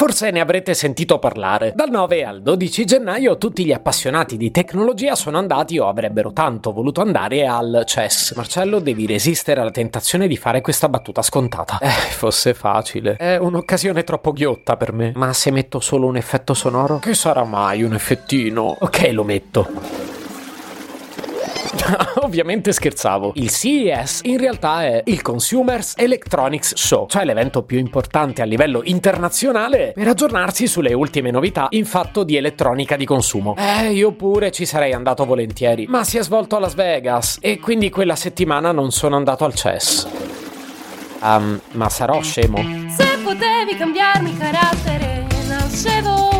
Forse ne avrete sentito parlare. Dal 9 al 12 gennaio tutti gli appassionati di tecnologia sono andati o avrebbero tanto voluto andare al CES. Marcello, devi resistere alla tentazione di fare questa battuta scontata. Eh, fosse facile. È un'occasione troppo ghiotta per me. Ma se metto solo un effetto sonoro? Che sarà mai un effettino? Ok, lo metto. Ovviamente scherzavo. Il CES in realtà è il Consumers Electronics Show, cioè l'evento più importante a livello internazionale per aggiornarsi sulle ultime novità in fatto di elettronica di consumo. Eh, io pure ci sarei andato volentieri, ma si è svolto a Las Vegas e quindi quella settimana non sono andato al CES. Um, ma sarò scemo? Se potevi cambiarmi carattere, nascevo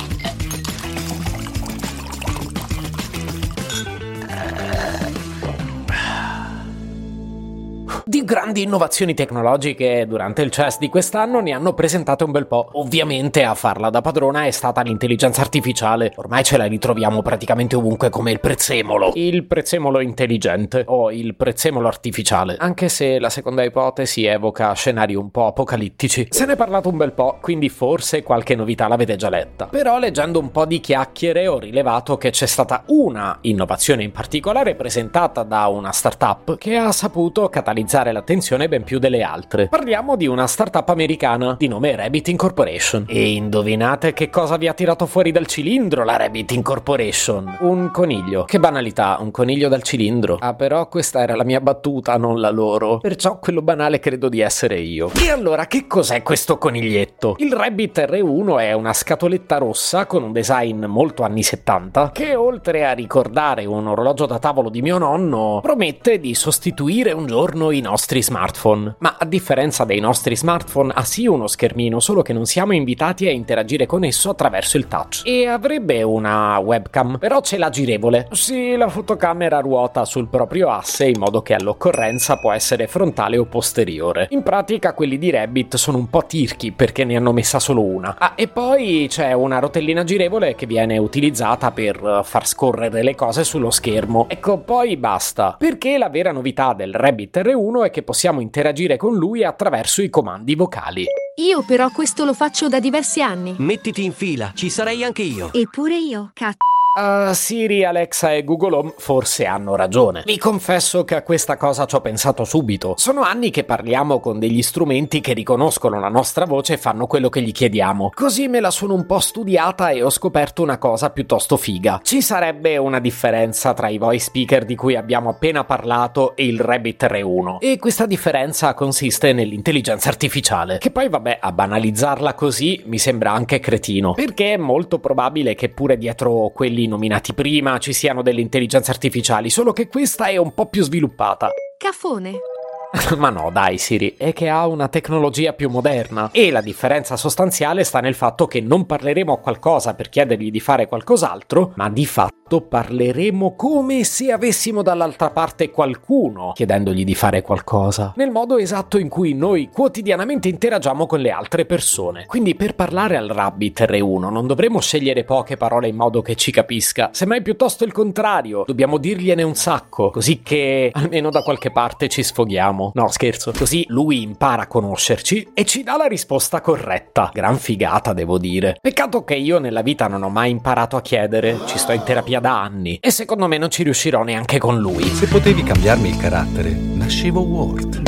Di grandi innovazioni tecnologiche durante il CES di quest'anno ne hanno presentate un bel po'. Ovviamente a farla da padrona è stata l'intelligenza artificiale. Ormai ce la ritroviamo praticamente ovunque come il prezzemolo. Il prezzemolo intelligente o il prezzemolo artificiale. Anche se la seconda ipotesi evoca scenari un po' apocalittici. Se ne è parlato un bel po', quindi forse qualche novità l'avete già letta. Però leggendo un po' di chiacchiere ho rilevato che c'è stata una innovazione in particolare presentata da una startup che ha saputo catalizzare catalizzare l'attenzione ben più delle altre. Parliamo di una startup americana di nome Rabbit Incorporation. E indovinate che cosa vi ha tirato fuori dal cilindro la Rabbit Incorporation? Un coniglio. Che banalità, un coniglio dal cilindro. Ah, però questa era la mia battuta, non la loro. Perciò quello banale credo di essere io. E allora, che cos'è questo coniglietto? Il Rabbit R1 è una scatoletta rossa con un design molto anni 70 che oltre a ricordare un orologio da tavolo di mio nonno promette di sostituire un giorno i nostri smartphone. Ma a differenza dei nostri smartphone ha sì uno schermino, solo che non siamo invitati a interagire con esso attraverso il touch. E avrebbe una webcam, però ce l'ha girevole. Sì, la fotocamera ruota sul proprio asse in modo che all'occorrenza può essere frontale o posteriore. In pratica quelli di Rabbit sono un po' tirchi perché ne hanno messa solo una. Ah, e poi c'è una rotellina girevole che viene utilizzata per far scorrere le cose sullo schermo. Ecco, poi basta. Perché la vera novità del Rabbit R1 è che possiamo interagire con lui attraverso i comandi vocali. Io però questo lo faccio da diversi anni. Mettiti in fila, ci sarei anche io. Eppure io, cazzo. Uh, Siri, Alexa e Google Home forse hanno ragione. Vi confesso che a questa cosa ci ho pensato subito. Sono anni che parliamo con degli strumenti che riconoscono la nostra voce e fanno quello che gli chiediamo. Così me la sono un po' studiata e ho scoperto una cosa piuttosto figa. Ci sarebbe una differenza tra i voice speaker di cui abbiamo appena parlato e il Rabbit R1. E questa differenza consiste nell'intelligenza artificiale. Che poi vabbè, a banalizzarla così mi sembra anche cretino. Perché è molto probabile che pure dietro quelli quelli nominati prima ci siano delle intelligenze artificiali, solo che questa è un po' più sviluppata. Cafone. Ma no, dai Siri, è che ha una tecnologia più moderna. E la differenza sostanziale sta nel fatto che non parleremo a qualcosa per chiedergli di fare qualcos'altro, ma di fatto parleremo come se avessimo dall'altra parte qualcuno chiedendogli di fare qualcosa, nel modo esatto in cui noi quotidianamente interagiamo con le altre persone. Quindi per parlare al Rabbit R1 non dovremo scegliere poche parole in modo che ci capisca, semmai piuttosto il contrario, dobbiamo dirgliene un sacco, così che almeno da qualche parte ci sfoghiamo facciamo. No, scherzo. Così lui impara a conoscerci e ci dà la risposta corretta. Gran figata, devo dire. Peccato che io nella vita non ho mai imparato a chiedere. Ci sto in terapia da anni. E secondo me non ci riuscirò neanche con lui. Se potevi cambiarmi il carattere, nascevo Ward.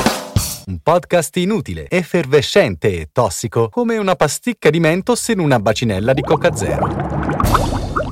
Un podcast inutile, effervescente e tossico, come una pasticca di mentos in una bacinella di Coca Zero.